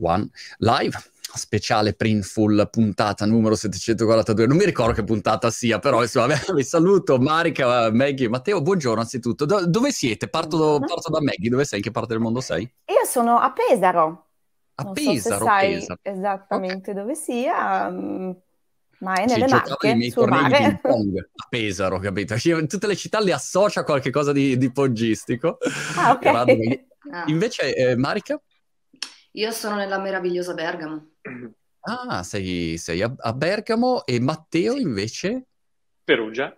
One Live, speciale Printful puntata numero 742. Non mi ricordo che puntata sia, però insomma, vi saluto Marica, Maggie, Matteo, buongiorno anzitutto. Do- dove siete? Parto, parto, da Maggie, dove sei? In che parte del mondo sei? Io sono a Pesaro. A non Pesaro, so sai Pesaro. esattamente okay. dove sia. Um ma è nelle Marche, i miei tornei mare. di pong a Pesaro, capito? In tutte le città le associa a qualcosa di, di poggistico. Ah, ok. Ah. Invece, eh, Marica? Io sono nella meravigliosa Bergamo. Ah, sei, sei a, a, Bergamo e Matteo invece? Perugia.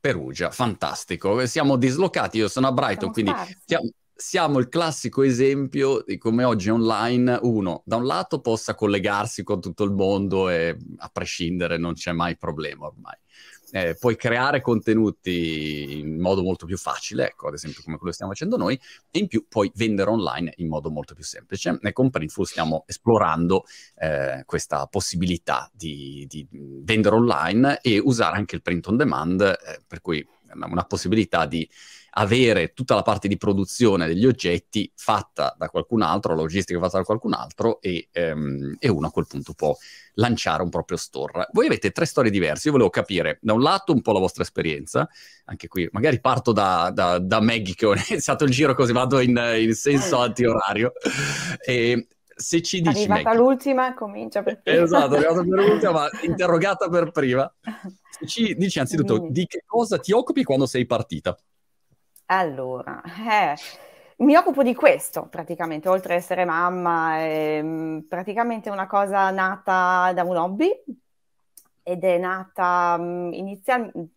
Perugia, fantastico. Siamo dislocati, io sono a Brighton, Siamo quindi siamo, siamo, il classico esempio di come oggi online uno, da un lato, possa collegarsi con tutto il mondo e a prescindere non c'è mai problema ormai eh, puoi creare contenuti in modo molto più facile, ecco, ad esempio come quello che stiamo facendo noi, e in più puoi vendere online in modo molto più semplice. E con Printful stiamo esplorando eh, questa possibilità di, di, vendere online e usare anche il print on demand, eh, per cui una possibilità di avere tutta la parte di produzione degli oggetti fatta da qualcun altro, la logistica fatta da qualcun altro e, ehm, e, uno a quel punto può lanciare un proprio store. Voi avete tre storie diverse, io volevo capire da un lato un po' la vostra esperienza, anche qui magari parto da, da, da Maggie che ho iniziato il giro così vado in, in senso antiorario. E, se ci dici arrivata Maggie, l'ultima comincia per prima. Esatto, arrivata per l'ultima ma interrogata per prima. Se ci dici anzitutto di che cosa ti occupi quando sei partita allora, eh, mi occupo di questo praticamente, oltre ad essere mamma, è mm, praticamente una cosa nata da un hobby ed è nata um, inizialmente,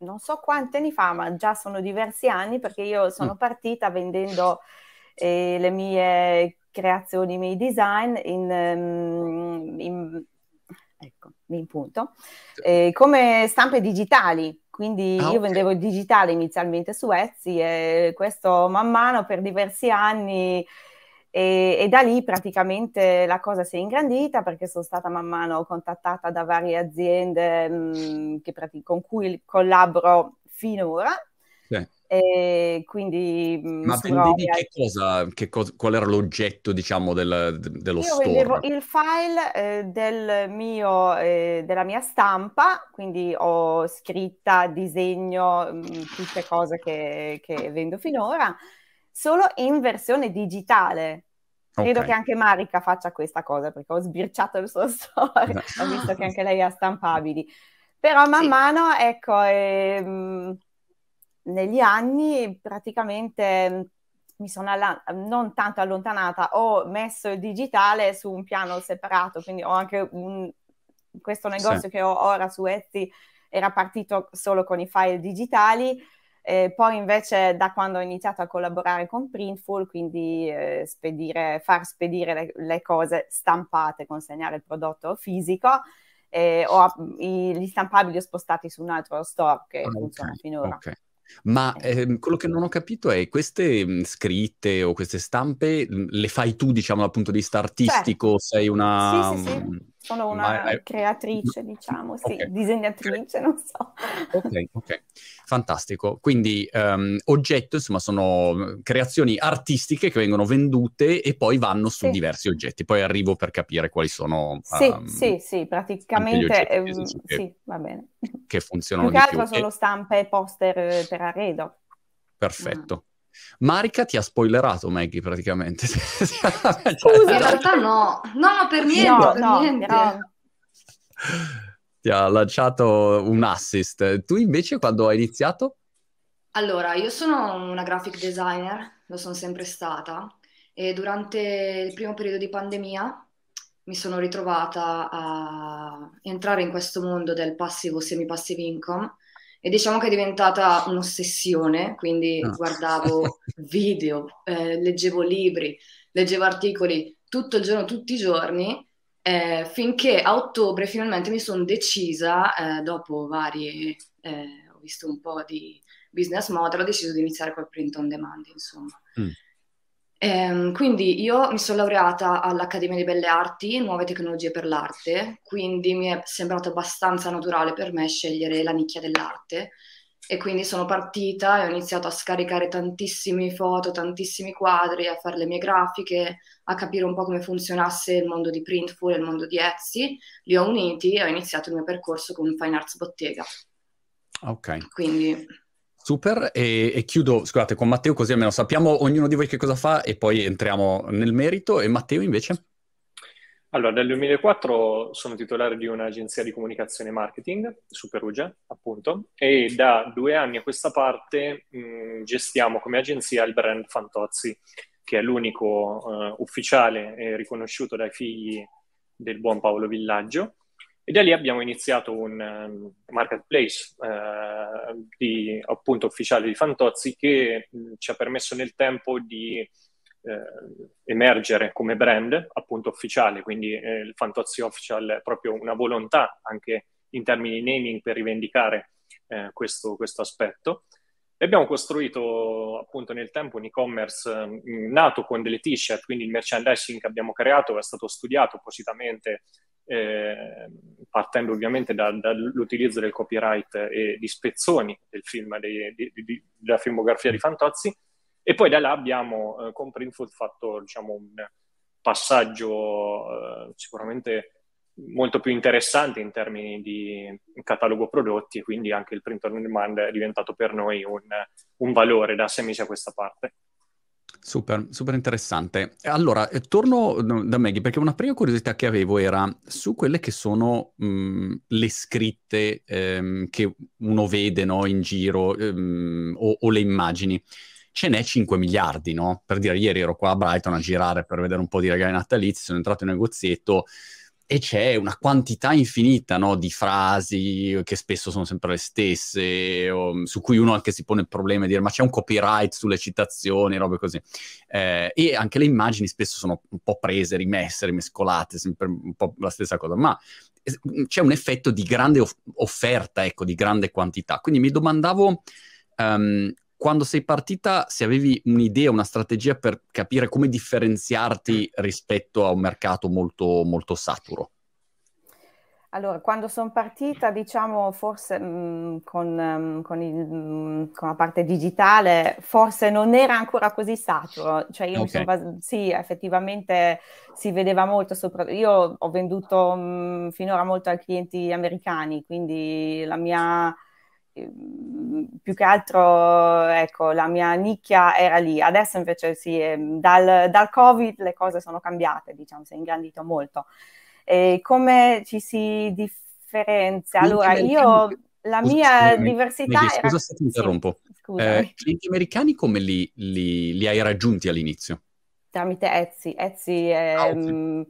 non so quanti anni fa, ma già sono diversi anni perché io sono mm. partita vendendo eh, le mie creazioni, i miei design in, um, in ecco, mi punto, eh, come stampe digitali. Quindi ah, io okay. vendevo il digitale inizialmente su Etsy e questo man mano per diversi anni e, e, da lì praticamente la cosa si è ingrandita perché sono stata man mano contattata da varie aziende mh, pratic- con cui collaboro finora. E quindi, Ma vendevi che cosa, che cosa, qual era l'oggetto, diciamo, del, dello Io store? vendevo il file eh, del mio, eh, della mia stampa, quindi ho scritta, disegno, mh, mm, tutte cose che, che vendo finora, solo in versione digitale. Credo okay. che anche Marica faccia questa cosa perché ho sbirciato il suo store, ho visto che anche lei ha stampabili. Però man sì. mano, ecco, ehm, negli anni praticamente mm, mi sono alla- non tanto allontanata, ho messo il digitale su un piano separato, quindi ho anche un, questo negozio sì. che ho ora su Etsy era partito solo con i file digitali, eh, poi invece da quando ho iniziato a collaborare con Printful, quindi eh, spedire, far spedire le, le, cose stampate, consegnare il prodotto fisico, eh, ho i, gli stampabili ho spostati su un altro store che ah, funziona okay, finora. Okay. Ma ehm, quello che non ho capito è queste mh, scritte o queste stampe mh, le fai tu, diciamo, dal punto di vista artistico? Certo. Sei una... Sì, sì, sì. Sono una Ma, creatrice, diciamo, sì, okay. disegnatrice, non so. Ok, ok, fantastico. Quindi um, oggetto, insomma, sono creazioni artistiche che vengono vendute e poi vanno su sì. diversi oggetti. Poi arrivo per capire quali sono... Sì, um, sì, sì, praticamente... Ehm, che, sì, va bene. Che funzionano più che altro sono stampe e poster per arredo. Perfetto. Marica ti ha spoilerato Maggie praticamente. Scusa, in realtà no, no, per niente, no, per no, niente. No. Ti ha lanciato un assist. Tu invece quando hai iniziato? Allora, io sono una graphic designer, lo sono sempre stata, e durante il primo periodo di pandemia mi sono ritrovata a entrare in questo mondo del passivo semi-passive income e diciamo che è diventata un'ossessione, quindi no. Ah. guardavo video, eh, leggevo libri, leggevo articoli tutto il giorno, tutti i giorni, eh, finché a ottobre finalmente mi sono decisa, eh, dopo varie, eh, ho visto un po' di business model, ho deciso di iniziare col print on demand, insomma. Mm. Ehm, quindi io mi sono laureata all'Accademia di Belle Arti, Nuove Tecnologie per l'Arte, quindi mi è sembrato abbastanza naturale per me scegliere la nicchia dell'arte e quindi sono partita e ho iniziato a scaricare tantissime foto, tantissimi quadri, a fare le mie grafiche, a capire un po' come funzionasse il mondo di Printful e il mondo di Etsy. Li ho uniti e ho iniziato il mio percorso con Fine Arts Bottega. Ok. Quindi... Super, e, e, chiudo, scusate, con Matteo così almeno sappiamo ognuno di voi che cosa fa e poi entriamo nel merito. E Matteo invece? Allora, dal 2004 sono titolare di un'agenzia di comunicazione e marketing su Perugia, appunto, e da due anni a questa parte mh, gestiamo come agenzia il brand Fantozzi, che è l'unico uh, ufficiale e riconosciuto dai figli del buon Paolo Villaggio. E da lì abbiamo iniziato un um, marketplace uh, di, appunto ufficiale di Fantozzi che mh, ci ha permesso nel tempo di eh, emergere come brand appunto ufficiale, quindi eh, il Fantozzi Official è proprio una volontà anche in termini di naming per rivendicare eh, questo, questo, aspetto. E abbiamo costruito appunto nel tempo un e-commerce eh, nato con delle t-shirt, quindi il merchandising che abbiamo creato è stato studiato appositamente eh, partendo ovviamente da, dall'utilizzo del copyright e di spezzoni del film, dei, di, di, della filmografia di Fantozzi, e poi da là abbiamo eh, con Printful fatto diciamo, un passaggio eh, sicuramente molto più interessante in termini di catalogo prodotti e quindi anche il print on demand è diventato per noi un, un valore da sei mesi a questa parte. Super, super interessante. Allora, eh, torno da Maggie perché una prima curiosità che avevo era su quelle che sono mh, le scritte ehm, che uno vede no, in giro ehm, o, o, le immagini ce n'è 5 miliardi, no? Per dire, ieri ero qua a Brighton a girare per vedere un po' di regali natalizi, sono entrato in negozietto e c'è una quantità infinita no, di frasi che spesso sono sempre le stesse, o, su cui uno anche si pone il problema di dire ma c'è un copyright sulle citazioni, robe così. Eh, e anche le immagini spesso sono un po' prese, rimesse, rimescolate, sempre un po' la stessa cosa, ma c'è un effetto di grande off- offerta, ecco, di grande quantità. Quindi mi domandavo um, quando sei partita, se avevi un'idea, una strategia per capire come differenziarti rispetto a un mercato molto, molto saturo? Allora, quando sono partita, diciamo, forse mh, mm, con, um, con, il, mh, mm, con, la parte digitale, forse non era ancora così saturo. Cioè, io okay. mi sono bas- sì, effettivamente si vedeva molto. Sopra- io ho venduto mh, mm, finora molto ai clienti americani, quindi la mia più che altro ecco, la mia nicchia era lì. Adesso invece sì, ehm, dal, dal Covid le cose sono cambiate, diciamo, si è ingrandito molto. E come ci si differenzia? Allora, io la mia diversità Medi, era... Scusa se ti interrompo. Sì, eh, clienti americani come li, li, li, hai raggiunti all'inizio? Tramite Etsy. Etsy è, ah, okay. mh,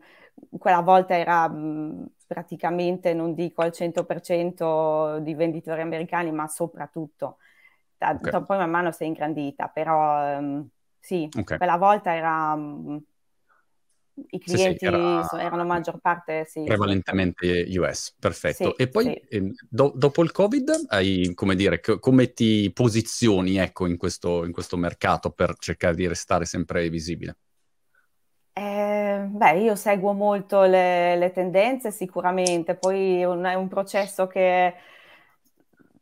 quella volta era mh, praticamente, non dico al 100% di venditori americani, ma soprattutto. Da, okay. Poi man mano si è ingrandita, però um, sì, okay. quella volta era... Um, I clienti sì, sì, era, erano maggior parte, sì. Prevalentemente US, perfetto. E poi eh, do, dopo il Covid, hai, come dire, c- come ti posizioni ecco, in, questo, in questo mercato per cercare di restare sempre visibile? Eh, beh, io seguo molto le, le tendenze sicuramente, poi è un, è un processo che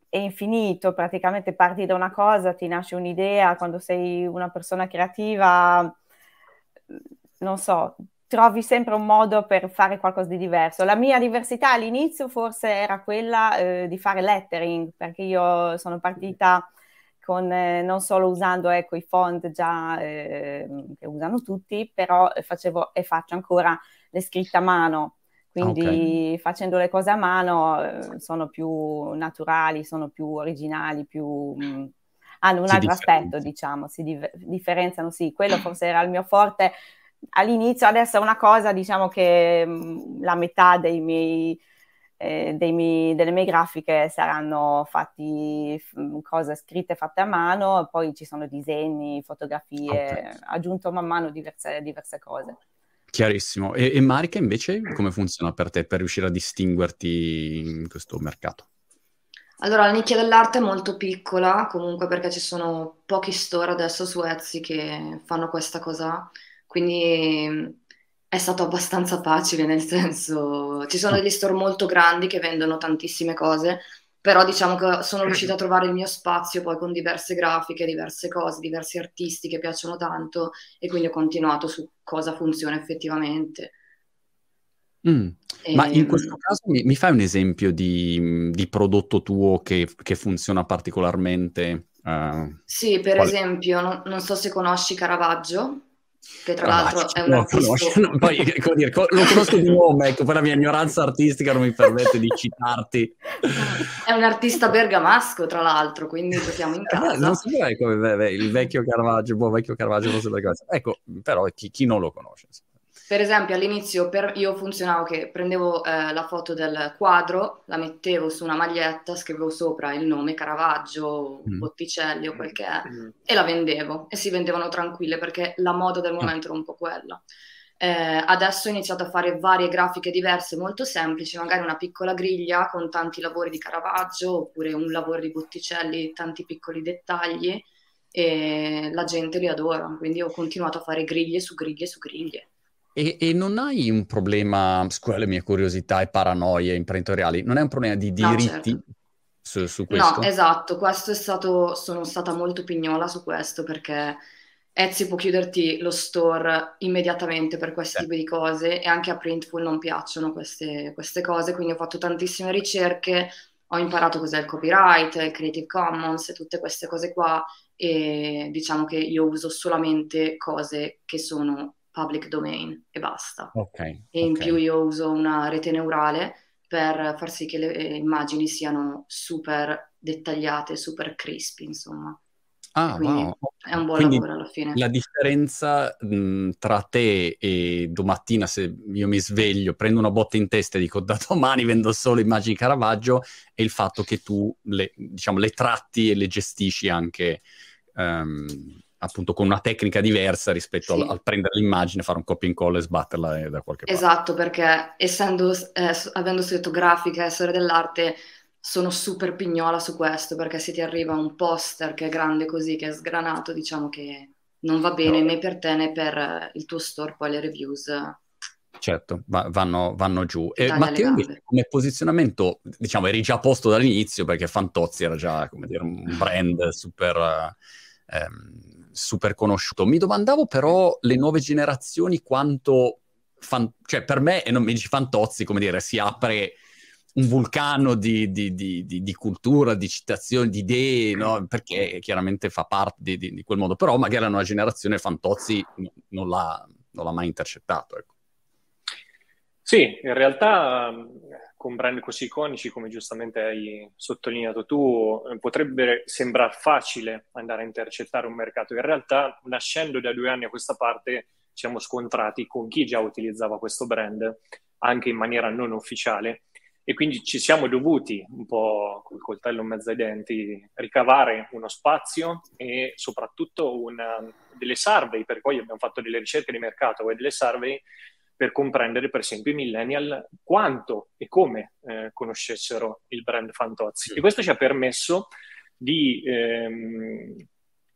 è infinito, praticamente parti da una cosa, ti nasce un'idea, quando sei una persona creativa, non so, trovi sempre un modo per fare qualcosa di diverso. La mia diversità all'inizio forse era quella eh, di fare lettering, perché io sono partita con, eh, non solo usando ecco, i font già eh, che usano tutti, però facevo e faccio ancora le scritte a mano. Quindi okay. facendo le cose a mano eh, sono più naturali, sono più originali, più, mh, mm, hanno un si altro aspetto, diciamo, si di- differenziano, sì, quello forse era il mio forte all'inizio, adesso è una cosa, diciamo che mh, mm, la metà dei miei eh, miei, delle mie grafiche saranno fatti f- cose scritte fatte a mano, poi ci sono disegni, fotografie, okay. aggiunto man mano diverse, diverse cose. Chiarissimo. E, e Marica invece come funziona per te per riuscire a distinguerti in questo mercato? Allora, la nicchia dell'arte è molto piccola, comunque perché ci sono pochi store adesso su Etsy che fanno questa cosa, quindi è stato abbastanza facile, nel senso, ci sono degli store molto grandi che vendono tantissime cose, però diciamo che sono riuscita a trovare il mio spazio poi con diverse grafiche, diverse cose, diversi artisti che piacciono tanto e quindi ho continuato su cosa funziona effettivamente. Mm. E... Ma in questo caso mi, mi fai un esempio di, di prodotto tuo che, che funziona particolarmente? Uh, sì, per qual... esempio, non, non, so se conosci Caravaggio, che tra ah, l'altro è un artista... No, poi, dire, lo conosco di nome, ecco, poi la mia ignoranza artistica non mi permette di citarti. È un artista bergamasco, tra l'altro, quindi giochiamo in eh, casa. Eh, non so come il vecchio Caravaggio, boh, vecchio Caravaggio fosse bergamasco. Ecco, però chi, chi non lo conosce? Per esempio, all'inizio per, io funzionavo che prendevo eh, la foto del quadro, la mettevo su una maglietta, scrivevo sopra il nome Caravaggio, mm. Botticelli o quel che è, mm. e la vendevo. E si vendevano tranquille perché la moda del ah. momento era un po' quella. Eh, adesso ho iniziato a fare varie grafiche diverse, molto semplici, magari una piccola griglia con tanti lavori di Caravaggio oppure un lavoro di Botticelli, tanti piccoli dettagli e la gente li adora. Quindi ho continuato a fare griglie su griglie su griglie. E, e, non hai un problema, scusa le mie curiosità e paranoie imprenditoriali, non è un problema di diritti no, certo. su, su, questo? No, esatto, questo è stato, sono stata molto pignola su questo perché Etsy può chiuderti lo store immediatamente per questi eh. tipi di cose e anche a Printful non piacciono queste, queste cose, quindi ho fatto tantissime ricerche, ho imparato cos'è il copyright, il Creative Commons e tutte queste cose qua e diciamo che io uso solamente cose che sono public domain e basta. Okay, e in okay. più io uso una rete neurale per far sì che le eh, immagini siano super dettagliate, super crispy, insomma. Ah, wow. È un buon Quindi lavoro alla fine. La differenza mh, tra te e domattina, se io mi sveglio, prendo una botta in testa e dico da domani vendo solo immagini Caravaggio, è il fatto che tu le, diciamo, le tratti e le gestisci anche um, appunto con una tecnica diversa rispetto sì. al, al, prendere l'immagine, fare un copy and call e sbatterla eh, da qualche parte. Esatto, perché essendo, eh, avendo studiato grafica e storia dell'arte, sono super pignola su questo, perché se ti arriva un poster che è grande così, che è sgranato, diciamo che non va bene no. né per te né per eh, il tuo store, poi le reviews certo, va, vanno, vanno, giù. E Matteo come posizionamento, diciamo, eri già a posto dall'inizio perché Fantozzi era già, come dire, un brand super, ehm, super conosciuto. Mi domandavo però le nuove generazioni quanto... Fan... cioè per me, e non mi dici Fantozzi, come dire, si apre un vulcano di, di, di, di, cultura, di citazioni, di idee, no? perché chiaramente fa parte di, quel modo, però magari la nuova generazione Fantozzi non l'ha, non l'ha mai intercettato. Ecco. Sì, in realtà con brand così iconici, come giustamente hai sottolineato tu, eh, potrebbe sembrare facile andare a intercettare un mercato. In realtà, nascendo da due anni a questa parte, siamo scontrati con chi già utilizzava questo brand, anche in maniera non ufficiale, e quindi ci siamo dovuti un po' col coltello in mezzo ai denti ricavare uno spazio e soprattutto una, delle survey, perché poi abbiamo fatto delle ricerche di mercato e delle survey per comprendere, per esempio, i millennial quanto e come eh, conoscessero il brand Fantozzi. Sì. E questo ci ha permesso di ehm,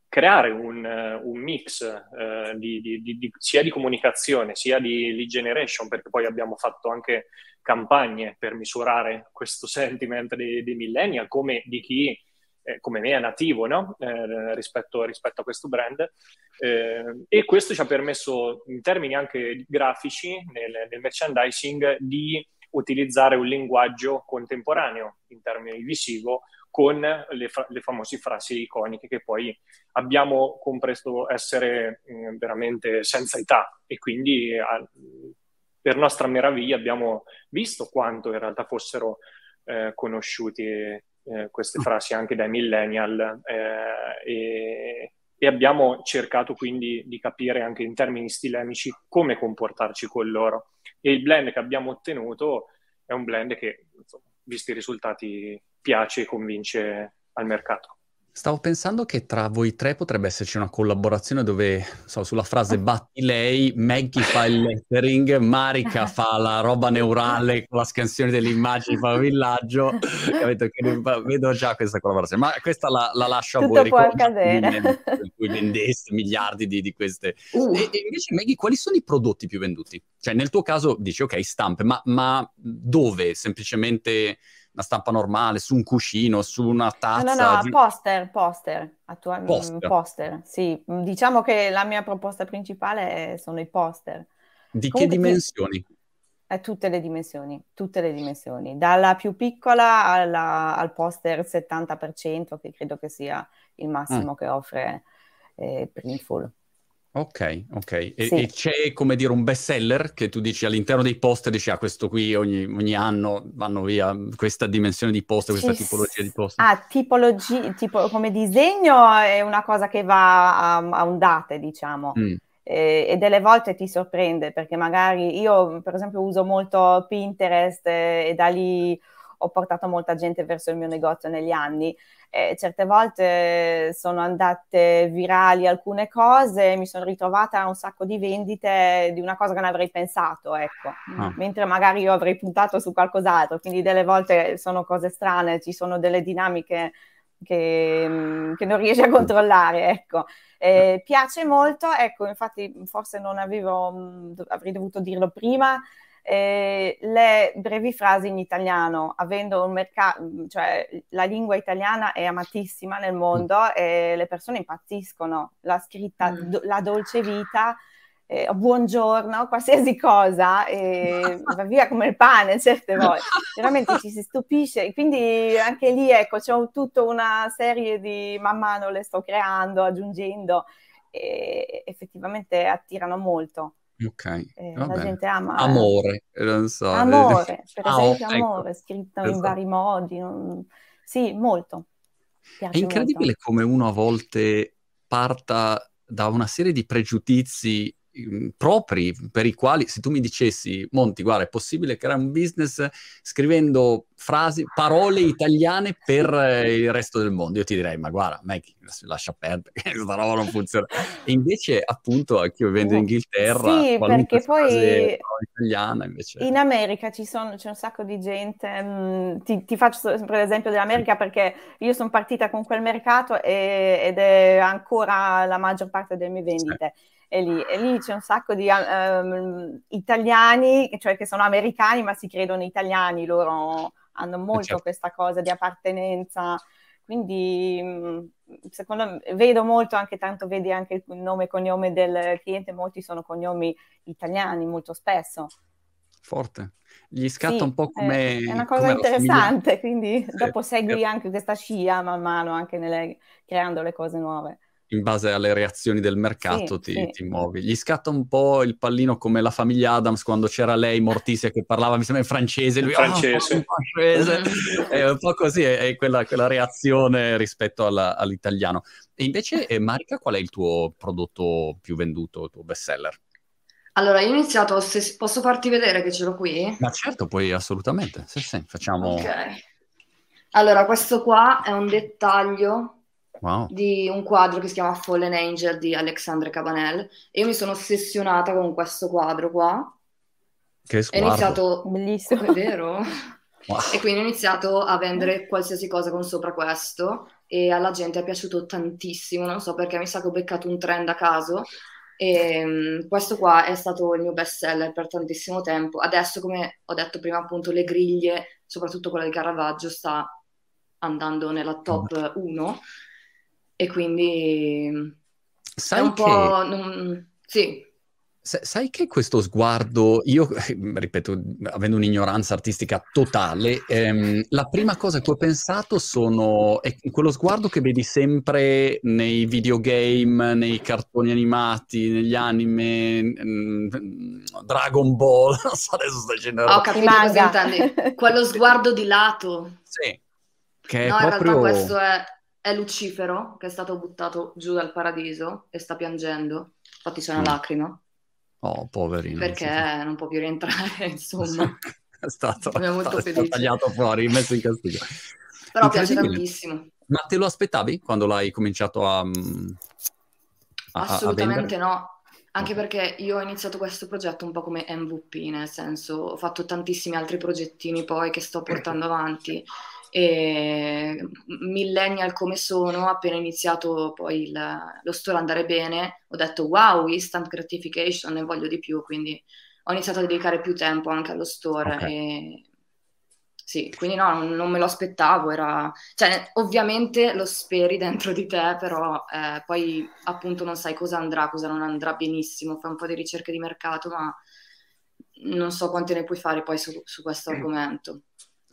creare un, un mix eh, di, di, di, sia di comunicazione sia di lead generation, perché poi abbiamo fatto anche campagne per misurare questo sentiment dei, dei millennial, come di chi eh, come me è nativo no? eh, rispetto, rispetto, a questo brand eh, e questo ci ha permesso in termini anche grafici nel, nel, merchandising di utilizzare un linguaggio contemporaneo in termini visivo con le, fa- le famose frasi iconiche che poi abbiamo compreso essere mh, mm, veramente senza età e quindi a, per nostra meraviglia abbiamo visto quanto in realtà fossero eh, conosciuti eh, queste frasi anche dai millennial eh, e, e, abbiamo cercato quindi di capire anche in termini stilemici come comportarci con loro. E il blend che abbiamo ottenuto è un blend che, insomma, visti i risultati, piace e convince al mercato. Stavo pensando che tra voi tre potrebbe esserci una collaborazione dove, so, sulla frase batti lei, Maggie fa il lettering, Marika fa la roba neurale con la scansione delle immagini, fa il villaggio. Capito? Che vedo già questa collaborazione, ma questa la, la lascio Tutto a voi. può accadere. In cui vendeste miliardi di, di queste. Uh. E, e, invece, Maggie, quali sono i prodotti più venduti? Cioè, nel tuo caso dici, ok, stampe, ma, ma dove? Semplicemente una stampa normale, su un cuscino, su una tazza? No, no, no, poster, poster, attualmente poster. poster. Sì, diciamo che la mia proposta principale sono i poster. Di Comunque, che dimensioni? È tutte le dimensioni, tutte le dimensioni, dalla più piccola alla, al poster 70%, che credo che sia il massimo mm. che offre eh, Printful. Ok, ok. E, sì. e, c'è come dire un best seller che tu dici all'interno dei poster, dici ah questo qui ogni, ogni anno vanno via questa dimensione di poster, questa sì, tipologia di poster. Ah, tipologia, tipo come disegno è una cosa che va a, a ondate, diciamo. Mm. E, e, delle volte ti sorprende perché magari io per esempio uso molto Pinterest e, e da lì ho portato molta gente verso il mio negozio negli anni eh, certe volte sono andate virali alcune cose, mi sono ritrovata a un sacco di vendite di una cosa che non avrei pensato, ecco, ah. mentre magari io avrei puntato su qualcos'altro, quindi delle volte sono cose strane, ci sono delle dinamiche che, mm, che non riesci a controllare, ecco. Eh, piace molto, ecco, infatti forse non avevo, mm, avrei dovuto dirlo prima, eh, le brevi frasi in italiano, avendo un mercato, cioè la lingua italiana è amatissima nel mondo mm. e le persone impazziscono. La scritta, mm. do, la dolce vita, eh, buongiorno, qualsiasi cosa, eh, va via come il pane certe volte. Veramente ci si stupisce. Quindi anche lì, ecco, c'è un, tutta una serie di man mano le sto creando, aggiungendo effettivamente attirano molto. Ok, eh, la gente ama. Amore, non so. Amore, per ah, esempio, amore, ecco. scritto esatto. in vari modi. Non... Sì, molto. Piace È incredibile molto. come uno a volte parta da una serie di pregiudizi propri per i quali se tu mi dicessi Monti guarda è possibile creare un business scrivendo frasi parole italiane per eh, il resto del mondo? Io ti direi ma guarda Maggie lascia perdere questa roba non funziona. E invece appunto anche io vendo in Inghilterra sì perché poi italiana invece in America ci sono, c'è un sacco di gente mh, mhmm, ti, ti, faccio sempre l'esempio dell'America perché io sono partita con quel mercato e, ed è ancora la maggior parte delle mie vendite. sì e lì, e lì c'è un sacco di um, italiani, cioè che sono americani ma si credono italiani, loro hanno molto certo. questa cosa di appartenenza, quindi mm, secondo me vedo molto anche tanto vedi anche il nome e cognome del cliente, molti sono cognomi italiani molto spesso. Forte. Gli scatta sì, un po' come... È una cosa interessante, quindi sì. dopo segui anche questa scia man mano, anche nelle, creando le cose nuove in base alle reazioni del mercato sì, ti, sì. ti, muovi. Gli scatta un po' il pallino come la famiglia Adams quando c'era lei, Mortisia, che parlava, mi sembra in francese, lui francese. Oh, francese. è un po' così, è, è quella, quella, reazione rispetto alla, all'italiano. E invece, eh, Marica, qual è il tuo prodotto più venduto, il tuo bestseller? Allora, io ho iniziato, se posso farti vedere che ce l'ho qui? Ma certo, puoi assolutamente, sì, sì, facciamo... Ok. Allora, questo qua è un dettaglio wow. di un quadro che si chiama Fallen Angel di Alexandre Cabanel e io mi sono ossessionata con questo quadro qua. Che sguardo. Ho iniziato... Bellissimo. È vero? Wow. E quindi ho iniziato a vendere qualsiasi cosa con sopra questo e alla gente è piaciuto tantissimo, non so perché mi sa che ho beccato un trend a caso e um, questo qua è stato il mio best seller per tantissimo tempo. Adesso, come ho detto prima, appunto, le griglie, soprattutto quella di Caravaggio, sta andando nella top 1 e quindi sai è un che... po'... Non... Sì. Sai che questo sguardo, io ripeto, avendo un'ignoranza artistica totale, ehm, la prima cosa che ho pensato sono è quello sguardo che vedi sempre nei videogame, nei cartoni animati, negli anime, mh, mm, Dragon Ball, non so adesso sto dicendo. Ho capito cosa intendi, quello sguardo di lato. Sì, che no, è proprio... in realtà questo è è Lucifero che è stato buttato giù dal paradiso e sta piangendo. Infatti c'è una mm. lacrima. Oh, poverino. Perché non, non può più rientrare, insomma. è stato, è molto felice. tagliato fuori, messo in castigo. Però piace tantissimo. Ma te lo aspettavi quando l'hai cominciato a... Mm, a Assolutamente a no. Anche perché io ho iniziato questo progetto un po' come MVP, nel senso ho fatto tantissimi altri progettini poi che sto portando avanti e millennial come sono, appena iniziato poi il, lo store andare bene, ho detto wow, instant gratification, ne voglio di più, quindi ho iniziato a dedicare più tempo anche allo store okay. e, sì, quindi no, non me lo aspettavo, era... cioè, ovviamente lo speri dentro di te, però eh, poi appunto non sai cosa andrà, cosa non andrà benissimo, fai un po' di ricerche di mercato, ma non so quante ne puoi fare poi su, su questo argomento.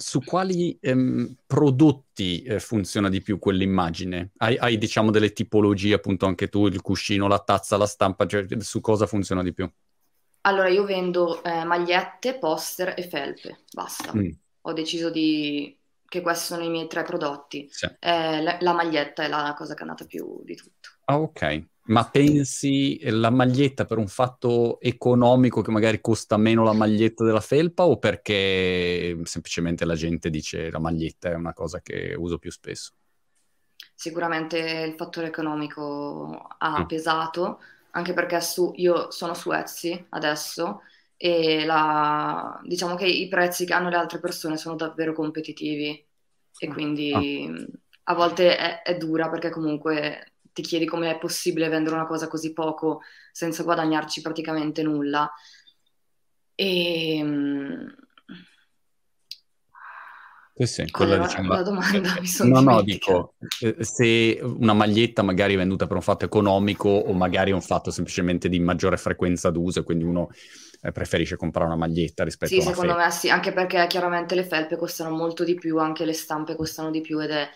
Su quali ehm, prodotti eh, funziona di più quell'immagine? Hai, hai, diciamo delle tipologie, appunto anche tu, il cuscino, la tazza, la stampa, cioè su cosa funziona di più? Allora, io vendo eh, magliette, poster e felpe, basta. Mm ho deciso di... che questi sono i miei tre prodotti. Sì. Eh, la, la, maglietta è la cosa che è andata più di tutto. Ah, ok. Ma pensi la maglietta per un fatto economico che magari costa meno la maglietta della felpa o perché semplicemente la gente dice la maglietta è una cosa che uso più spesso? Sicuramente il fattore economico ha mm. pesato, anche perché su, io sono su Etsy adesso e la, diciamo che i prezzi che hanno le altre persone sono davvero competitivi e quindi ah. a volte è, è, dura perché comunque ti chiedi come è possibile vendere una cosa così poco senza guadagnarci praticamente nulla. E, sì, sì, quella allora, diciamo... La domanda mi sono No, no, dico, eh, se una maglietta magari è venduta per un fatto economico o magari un fatto semplicemente di maggiore frequenza d'uso e quindi uno eh, preferisce comprare una maglietta rispetto sì, a una Sì, secondo felpa. me sì, anche perché chiaramente le felpe costano molto di più, anche le stampe costano di più ed è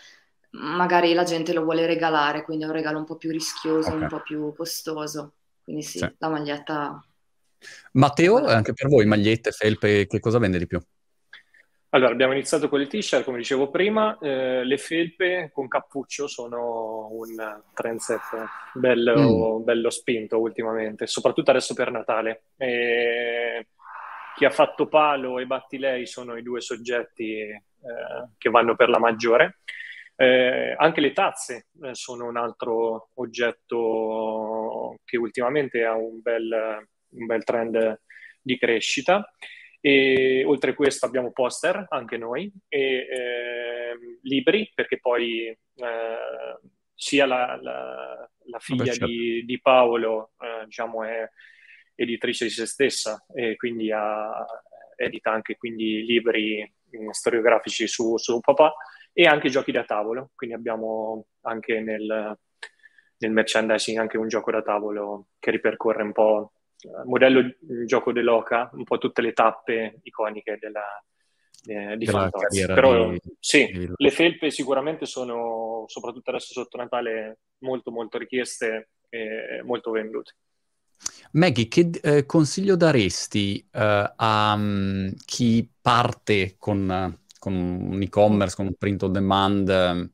magari la gente lo vuole regalare, quindi è un regalo un po' più rischioso, okay. un po' più costoso. Quindi sì, sì. la maglietta... Matteo, anche per voi magliette, felpe, che cosa vende di più? Allora, abbiamo iniziato con le t-shirt, come dicevo prima, eh, le felpe con cappuccio sono un trendset bello, mm. bello spinto ultimamente, soprattutto adesso per Natale. E chi ha fatto palo e batti lei sono i due soggetti eh, che vanno per la maggiore. Eh, anche le tazze eh, sono un altro oggetto che ultimamente ha un bel, un bel trend di crescita. E oltre a questo abbiamo poster, anche noi, e eh, libri, perché poi eh, sia la, la, la figlia Beh, certo. di, di, Paolo eh, diciamo è editrice di se stessa e quindi ha, edita anche quindi libri mm, storiografici su, su papà e anche giochi da tavolo, quindi abbiamo anche nel, nel merchandising anche un gioco da tavolo che ripercorre un po' modello il gioco dell'Oca, un po' tutte le tappe iconiche della, eh, di Fantozzi. Però di... sì, di... le felpe sicuramente sono, soprattutto adesso sotto Natale, molto molto richieste e molto vendute. Maggie, che eh, consiglio daresti eh, a um, chi parte con, con, un e-commerce, con un print on demand?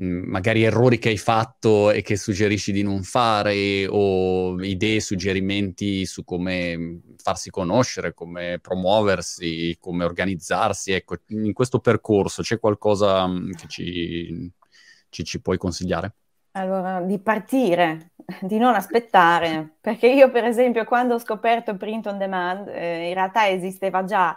Mm, magari errori che hai fatto e che suggerisci di non fare o idee, suggerimenti su come mm, farsi conoscere, come promuoversi, come organizzarsi. Ecco, in questo percorso c'è qualcosa mm, che ci, ci, ci puoi consigliare? Allora, di partire, di non aspettare, perché io per esempio quando ho scoperto print on demand, eh, in realtà esisteva già,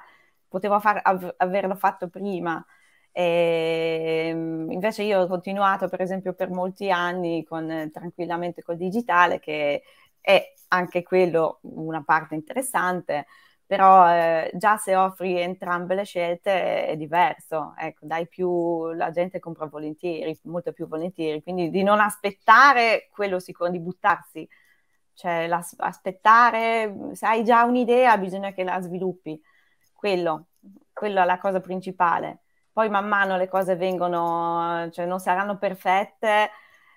potevo far, av- averlo fatto prima, e, ehm, invece io ho continuato per esempio per molti anni con, tranquillamente col digitale che è anche quello una parte interessante, però eh, già se offri entrambe le scelte è diverso, ecco, dai più, la gente compra volentieri, molto più volentieri, quindi di non aspettare quello sicuro, di buttarsi, cioè aspettare, se hai già un'idea bisogna che la sviluppi, quello, quello è la cosa principale poi man mano le cose vengono, cioè non saranno perfette,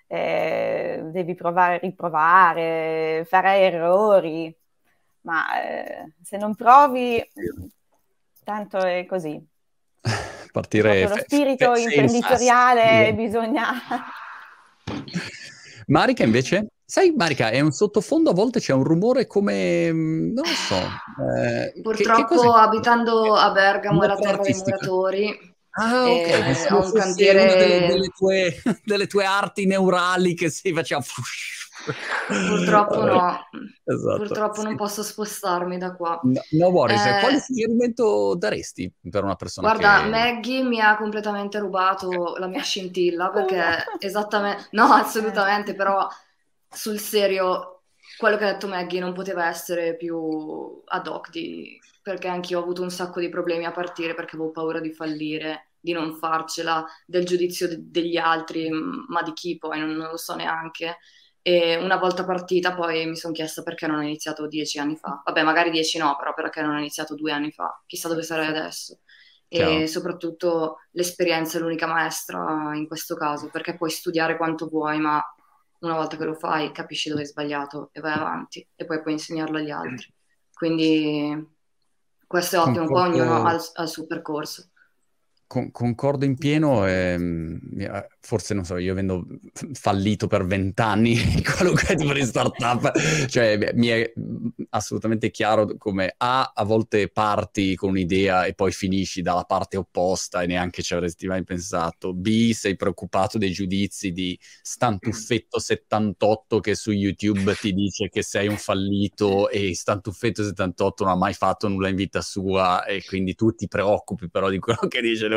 eh, devi provare, riprovare, fare errori, ma eh, se non provi, tanto è così. Partire lo spirito imprenditoriale bisogna... Marica invece? Sai, Marica, è un sottofondo, a volte c'è un rumore come, mm, non lo so. Eh, Purtroppo che, che abitando a Bergamo è la terra dei muratori, Ah, ok. Eh, un cantiere... una delle, delle, tue, delle, tue, arti neurali che si faceva... Purtroppo no. Esatto. Purtroppo non posso spostarmi da qua. No, no worries. Eh... Quale suggerimento daresti per una persona Guarda, che... Maggie mi ha completamente rubato la mia scintilla perché esattamente... No, assolutamente, però sul serio quello che ha detto Maggie non poteva essere più ad hoc di... perché anch'io ho avuto un sacco di problemi a partire perché avevo paura di fallire, di non farcela, del giudizio de- degli altri, ma di chi poi non, non lo so neanche. E una volta partita poi mi sono chiesta perché non ho iniziato dieci anni fa. Vabbè, magari dieci no, però perché non ho iniziato due anni fa. Chissà dove sarei adesso. Chiaro. E soprattutto l'esperienza è l'unica maestra in questo caso, perché puoi studiare quanto vuoi, ma una volta che lo fai capisci dove hai sbagliato e vai avanti e poi puoi insegnarlo agli altri. Quindi questo è ottimo, poi ognuno ha il, ha il suo percorso. Con, concordo in pieno, ehm, forse non so, io avendo fallito per vent'anni in qualunque tipo di startup, cioè mi è assolutamente chiaro come A, a volte parti con un'idea e poi finisci dalla parte opposta e neanche ci avresti mai pensato, B, sei preoccupato dei giudizi di Stantuffetto 78 che su YouTube ti dice che sei un fallito e Stantuffetto 78 non ha mai fatto nulla in vita sua e quindi tu ti preoccupi però di quello che dice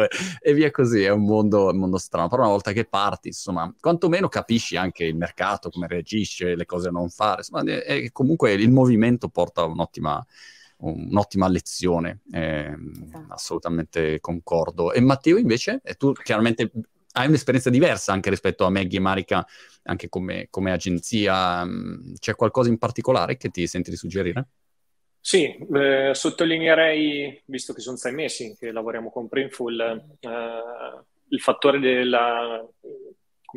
e via così, è un mondo, un mondo strano. Però una volta che parti, insomma, quantomeno capisci anche il mercato, come reagisce, le cose da non fare. Insomma, e comunque il movimento porta un'ottima, un'ottima lezione, eh, esatto. assolutamente concordo. E Matteo invece, e tu chiaramente hai un'esperienza diversa anche rispetto a Maggie e Marica, anche come, come agenzia, c'è qualcosa in particolare che ti senti di suggerire? Sì, eh, sottolineerei, visto che sono sei mesi che lavoriamo con Printful, eh, il fattore della,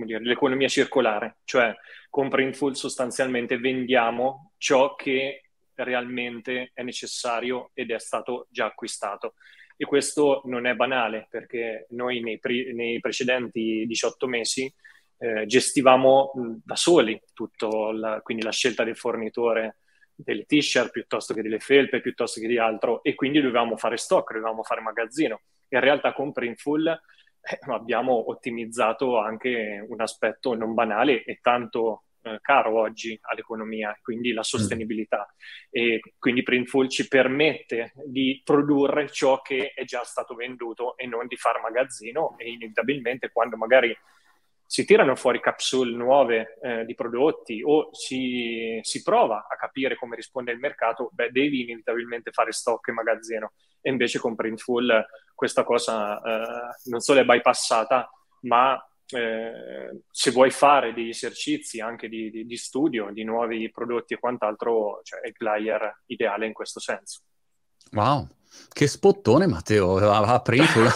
dire, dell'economia circolare, cioè con Printful sostanzialmente vendiamo ciò che realmente è necessario ed è stato già acquistato. E questo non è banale perché noi nei, pre- nei precedenti 18 mesi eh, gestivamo da soli tutto, la, quindi la scelta del fornitore delle t-shirt piuttosto che delle felpe, piuttosto che di altro, e quindi dovevamo fare stock, dovevamo fare magazzino. In realtà con Printful eh, abbiamo ottimizzato anche un aspetto non banale e tanto eh, caro oggi all'economia, quindi la sostenibilità. Mm. E quindi Printful ci permette di produrre ciò che è già stato venduto e non di far magazzino e inevitabilmente quando magari si tirano fuori capsule nuove eh, di prodotti o si, si, prova a capire come risponde il mercato, beh, devi inevitabilmente fare stock e magazzino. E invece con Printful questa cosa eh, non solo è bypassata, ma eh, se vuoi fare degli esercizi anche di, di, di, studio di nuovi prodotti e quant'altro, cioè, è il player ideale in questo senso. Wow, che spottone Matteo, a Printful.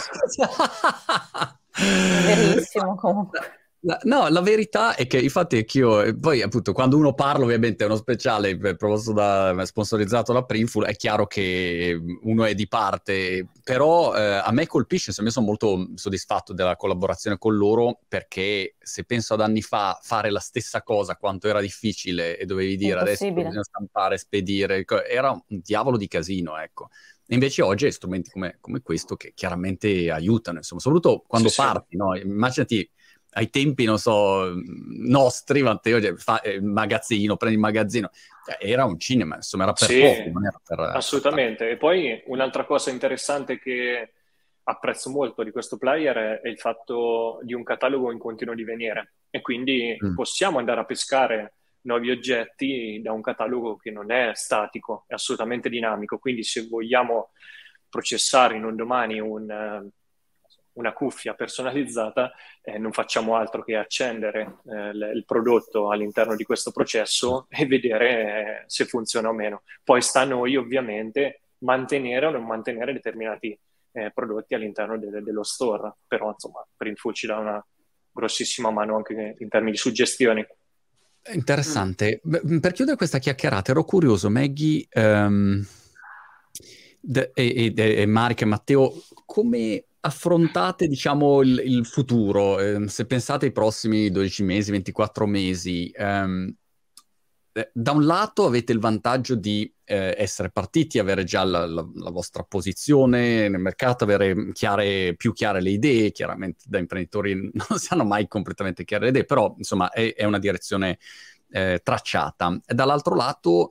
Verissimo comunque. La, no, la verità è che infatti anch'io, poi appunto quando uno parla ovviamente è uno speciale promosso da, sponsorizzato da Printful, è chiaro che uno è di parte, però eh, a me colpisce, insomma, io sono molto soddisfatto della collaborazione con loro perché se penso ad anni fa fare la stessa cosa quanto era difficile e dovevi dire adesso bisogna stampare, spedire, era un diavolo di casino, ecco. Invece oggi strumenti come, come, questo che chiaramente aiutano, insomma, soprattutto quando sì, parti, sì. no? Immaginati ai tempi, non so, nostri, Matteo, cioè, fa il magazzino, prendi il magazzino, cioè, era un cinema, insomma, era per sì, poco, era per... Assolutamente. E poi un'altra cosa interessante che apprezzo molto di questo player è il fatto di un catalogo in continuo divenire e quindi mm. possiamo andare a pescare nuovi oggetti da un catalogo che non è statico, è assolutamente dinamico. Quindi se vogliamo processare in un domani un una cuffia personalizzata, eh, non facciamo altro che accendere eh, l- il prodotto all'interno di questo processo e vedere eh, se funziona o meno. Poi sta a noi ovviamente mantenere o non mantenere determinati eh, prodotti all'interno de- dello store, però insomma Printful ci dà una grossissima mano anche in termini di suggestioni. Interessante. Mm. Per chiudere questa chiacchierata ero curioso, Maggie um, e, e, e Marica e Matteo, come affrontate, diciamo, il, il futuro, eh, se pensate ai prossimi 12 mesi, 24 mesi, ehm, eh, da un lato avete il vantaggio di eh, essere partiti, avere già la, la, la, vostra posizione nel mercato, avere chiare, più chiare le idee, chiaramente da imprenditori non si hanno mai completamente chiare le idee, però insomma è, è una direzione eh, tracciata. E dall'altro lato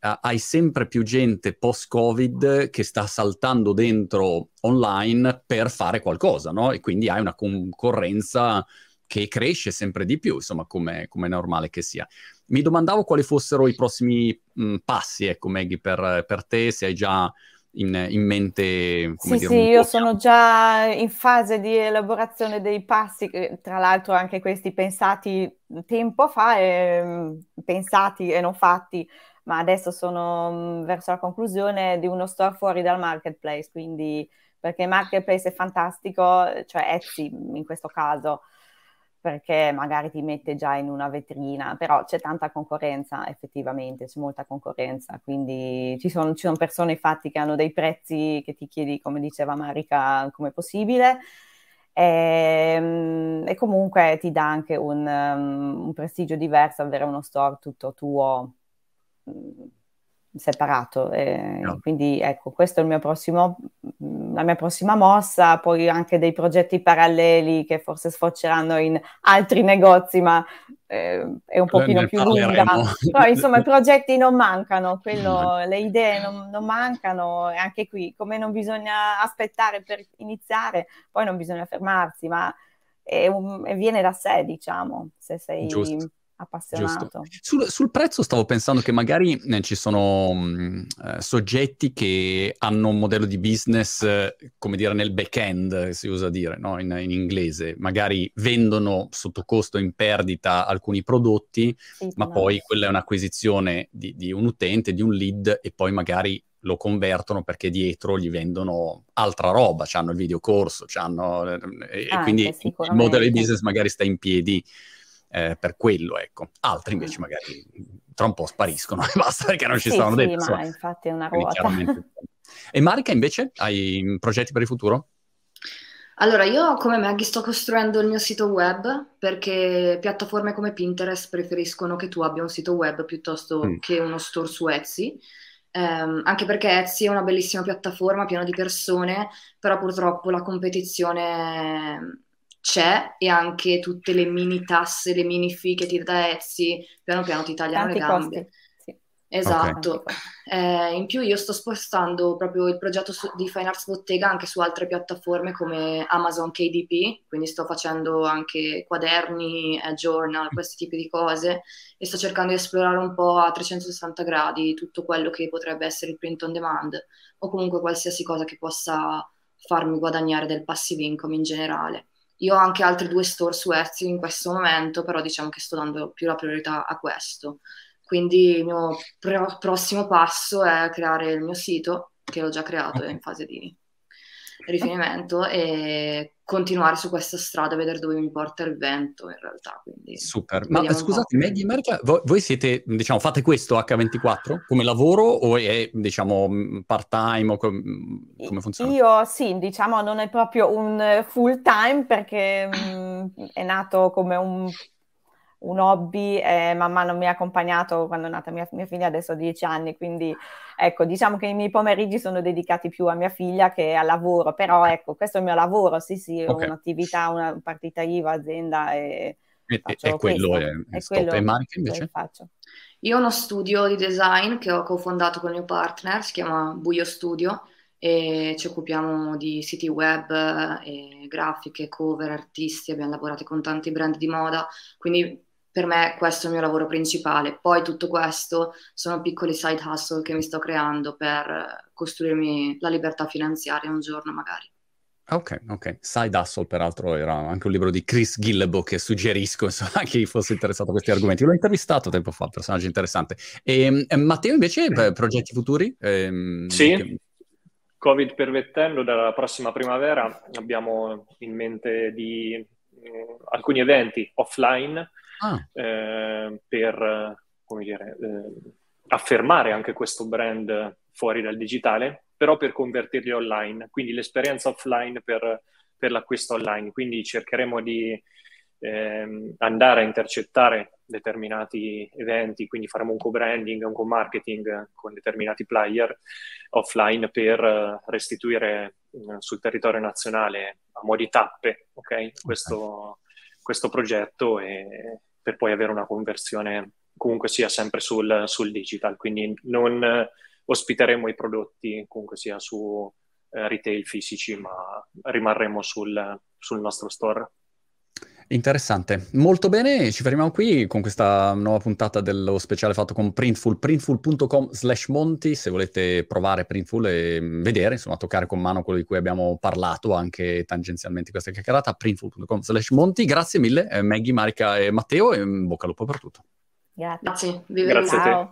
hai sempre più gente post-Covid che sta saltando dentro online per fare qualcosa, no? E quindi hai una concorrenza che cresce sempre di più, insomma, come è normale che sia. mi domandavo quali fossero i prossimi mh, passi, ecco Maggie, per, per te, se hai già in, in mente? Come sì, dire, sì, io sono già in fase di elaborazione dei passi, tra l'altro anche questi pensati tempo fa, e, pensati e non fatti, ma adesso sono verso la conclusione di uno store fuori dal marketplace, quindi perché il marketplace è fantastico, cioè Etsy in questo caso, perché magari ti mette già in una vetrina, però c'è tanta concorrenza effettivamente, c'è molta concorrenza, quindi ci sono, ci sono persone infatti che hanno dei prezzi che ti chiedi, come diceva Marica, come possibile. E, ehm, e, comunque ti dà anche un, um, un prestigio diverso avere uno store tutto tuo mm, separato. E no. Quindi ecco, questo è il mio prossimo, la mia prossima mossa, poi anche dei progetti paralleli che forse sfociaranno in altri negozi, ma eh, è un pochino più lunga. Però insomma i progetti non mancano, quello, le idee non, non, mancano e anche qui come non bisogna aspettare per iniziare, poi non bisogna fermarsi, ma è un, viene da sé, diciamo, se sei... Giusto appassionato. Sul, sul, prezzo stavo pensando che magari eh, ci sono mh, mm, eh, soggetti che hanno un modello di business, eh, come dire, nel back-end, si usa dire, no? in, in, inglese. Magari vendono sotto costo in perdita alcuni prodotti, sì, ma no. poi quella è un'acquisizione di, di un utente, di un lead, e poi magari lo convertono perché dietro gli vendono altra roba, hanno il videocorso, c'hanno, eh, e quindi il modello di business magari sta in piedi eh, per quello, ecco. Altri invece mm. magari tra un po' spariscono e basta perché non ci sì, stanno sì, dentro. Sì, ma infatti è una ruota. E Marica invece hai progetti per il futuro? Allora, io come Maggie sto costruendo il mio sito web perché piattaforme come Pinterest preferiscono che tu abbia un sito web piuttosto mm. che uno store su Etsy. Um, anche perché Etsy è una bellissima piattaforma piena di persone, però purtroppo la competizione c'è e anche tutte le mini tasse, le mini fee che ti dà Etsy, piano piano ti tagliano Tanti le gambe. Costi. Esatto. Okay. Eh, in più io sto spostando proprio il progetto su, di Fine Arts Bottega anche su altre piattaforme come Amazon KDP, quindi sto facendo anche quaderni, eh, journal, mm. questi tipi di cose e sto cercando di esplorare un po' a 360 gradi tutto quello che potrebbe essere il print on demand o comunque qualsiasi cosa che possa farmi guadagnare del passive income in generale. Io ho anche altri due store su Etsy in questo momento, però diciamo che sto dando più la priorità a questo. Quindi il mio pr- prossimo passo è creare il mio sito, che l'ho già creato, è in fase di rifinimento, e continuare su questa strada, vedere dove mi porta il vento in realtà. Quindi, Super, ma scusate, Maggie Mergia, voi, voi, siete, diciamo, fate questo H24 come lavoro o è, diciamo, part time o com- come funziona? Io sì, diciamo, non è proprio un full time perché mh, è nato come un un hobby e man mano mi ha accompagnato quando è nata mia, mia, figlia, adesso ha dieci anni, quindi ecco, diciamo che i miei pomeriggi sono dedicati più a mia figlia che al lavoro, però ecco, questo è il mio lavoro, sì sì, ho okay. un'attività, una partita IVA, azienda e... E, e quello è, è, è quello e Marica invece? Faccio. Io ho uno studio di design che ho cofondato con il mio partner, si chiama Buio Studio, e ci occupiamo di siti web, e grafiche, cover, artisti, abbiamo lavorato con tanti brand di moda, quindi per me questo è il mio lavoro principale. Poi tutto questo sono piccoli side hustle che mi sto creando per costruirmi la libertà finanziaria un giorno magari. Ok, ok. Side Hustle, peraltro, era anche un libro di Chris Gillebo che suggerisco insomma, a chi fosse interessato a questi argomenti. L'ho intervistato tempo fa, personaggio interessante. E, e Matteo, invece, progetti futuri? Eh, sì, che... Covid permettendo, dalla prossima primavera abbiamo in mente di eh, alcuni eventi offline ah. eh, per dire, eh, affermare anche questo brand fuori dal digitale, però per convertirli online, quindi l'esperienza offline per, per l'acquisto online. Quindi cercheremo di eh, andare a intercettare determinati eventi, quindi faremo un co-branding, un co-marketing con determinati player offline per restituire eh, sul territorio nazionale a mo' di tappe okay, questo, questo progetto e, per poi avere una conversione comunque sia sempre sul, sul digital, quindi non eh, ospiteremo i prodotti comunque sia su eh, retail fisici, ma rimarremo sul, sul nostro store. Interessante, molto bene, ci fermiamo qui con questa nuova puntata dello speciale fatto con Printful, printful.com slash monti, se volete provare Printful e vedere, insomma, toccare con mano quello di cui abbiamo parlato anche tangenzialmente questa chiacchierata, printful.com slash monti, grazie mille eh, Maggie, Marica e Matteo e in bocca al lupo per tutto. Grazie. Grazie, Grazie a te.